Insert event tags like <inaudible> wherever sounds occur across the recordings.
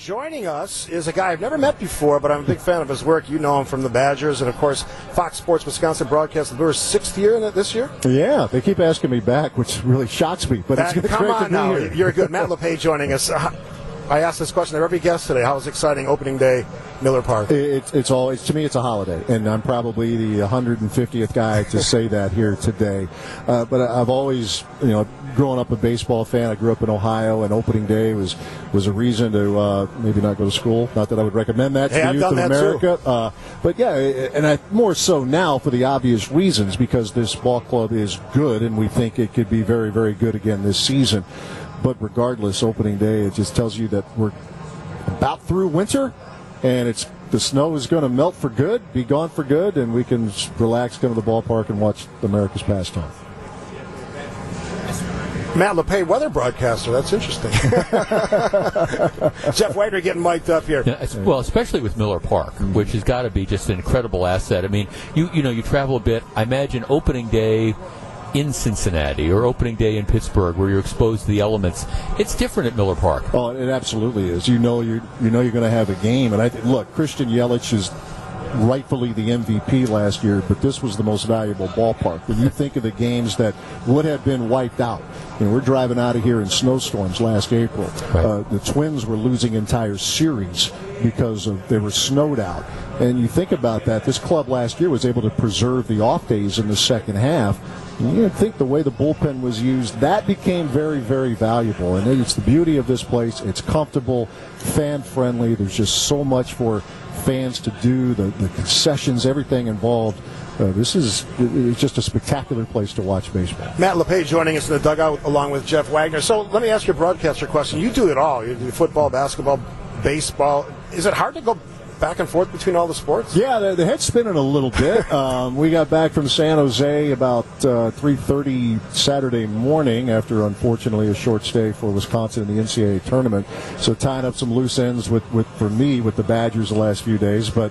Joining us is a guy I've never met before, but I'm a big fan of his work. You know him from the Badgers, and of course, Fox Sports Wisconsin broadcast the Brewers' sixth year in it this year. Yeah, they keep asking me back, which really shocks me. But That- <laughs> it's come great on to be now, you're a good Matt Lepay joining us. Uh, <laughs> I asked this question to every guest today. How was exciting opening day, Miller Park? It's it's, to me. It's a holiday, and I'm probably the 150th guy to say that here today. Uh, but I've always, you know, growing up a baseball fan. I grew up in Ohio, and opening day was was a reason to uh, maybe not go to school. Not that I would recommend that to Hey, the I've youth of. America. Uh, but yeah, and I more so now for the obvious reasons because this ball club is good, and we think it could be very, very good again this season. But regardless, opening day it just tells you that we're about through winter, and it's the snow is going to melt for good, be gone for good, and we can relax, come to the ballpark, and watch America's pastime. Matt Lepay, weather broadcaster. That's interesting. <laughs> Jeff Wagner getting mic'd up here. Yeah, well, especially with Miller Park, which has got to be just an incredible asset. I mean, you you know, you travel a bit. I imagine opening day in Cincinnati or opening day in Pittsburgh, where you're exposed to the elements. It's different at Miller Park. Oh, it absolutely is. You know, you you know you're going to have a game, and I th- look, Christian Yelich is rightfully the MVP last year, but this was the most valuable ballpark. When you think of the games that would have been wiped out, you know, we're driving out of here in snowstorms last April. Right. Uh, the Twins were losing entire series because of they were snowed out. And you think about that, this club last year was able to preserve the off days in the second half. You think the way the bullpen was used, that became very, very valuable. And it's the beauty of this place. It's comfortable, fan friendly. There's just so much for fans to do, the, the concessions, everything involved. Uh, this is it's just a spectacular place to watch baseball. Matt Lepay joining us in the dugout along with Jeff Wagner. So let me ask you a broadcaster question. You do it all. You do football, basketball, baseball. Is it hard to go back and forth between all the sports? Yeah, the, the head's spinning a little bit. <laughs> um, we got back from San Jose about uh, 3:30 Saturday morning after, unfortunately, a short stay for Wisconsin in the NCAA tournament. So tying up some loose ends with, with for me with the Badgers the last few days, but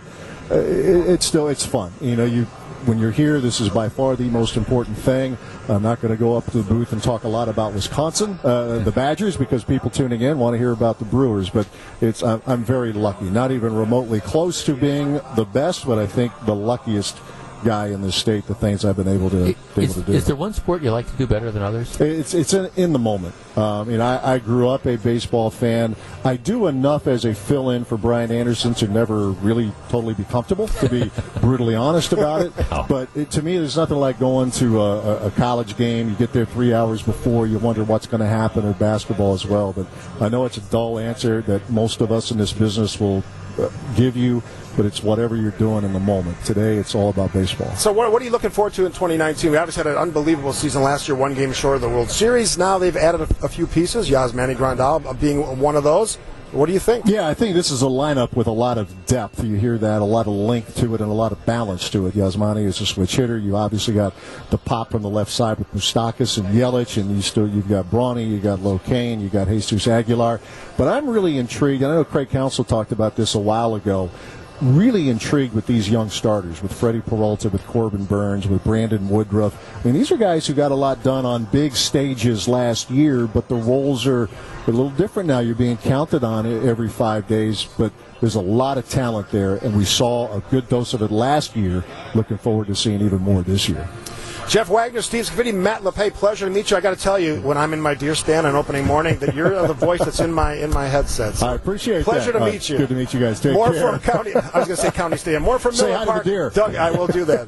it, it's still it's fun. You know, you when you're here, this is by far the most important thing. I'm not going to go up to the booth and talk a lot about Wisconsin, uh, the Badgers, because people tuning in want to hear about the Brewers. But it's I'm, I'm very lucky, not even remotely close to being the best, but I think the luckiest guy in this state. The things I've been able to, able Is, to do. is there one sport you like to do better than others? It's it's in, in the moment. Um, you know, I, I grew up a baseball fan. I do enough as a fill-in for Brian Anderson to never really totally be comfortable, to be <laughs> brutally honest about it. But it, to me, there's nothing like going to a, a- a college game. You get there three hours before, you wonder what's going to happen, or basketball as well. But I know it's a dull answer that most of us in this business will uh, give you, but it's whatever you're doing in the moment. Today, it's all about baseball. So what, what are you looking forward to in 2019? We obviously had an unbelievable season last year, one game short of the World Series. Now they've added a, a few pieces, Yasmani Grandal being one of those. What do you think? Yeah, I think this is a lineup with a lot of depth. You hear that, a lot of length to it, and a lot of balance to it. Yasmani is a switch hitter. You obviously got the pop from the left side with Moustakas and Yelich, and you still you've got Brawny, you got Locane, you got Jesus Aguilar. But I'm really intrigued. I know Craig Counsell talked about this a while ago. Really intrigued with these young starters, with Freddie Peralta, with Corbin Burnes, with Brandon Woodruff. I mean, these are guys who got a lot done on big stages last year, but the roles are a little different now. You're being counted on every five days, but there's a lot of talent there, and we saw a good dose of it last year. Looking forward to seeing even more this year. Jeff Wagner, Steve Scafidi, Matt Lepay, pleasure to meet you. I got to tell you, when I'm in my deer stand on opening morning, that you're the voice that's in my in my headsets. <laughs> I appreciate it. Pleasure that. to Uh, meet you. Good to meet you guys. Take More care. from County. I was going to say County Stand. More from Say Miller hi to the Park. deer. Doug, I will do that.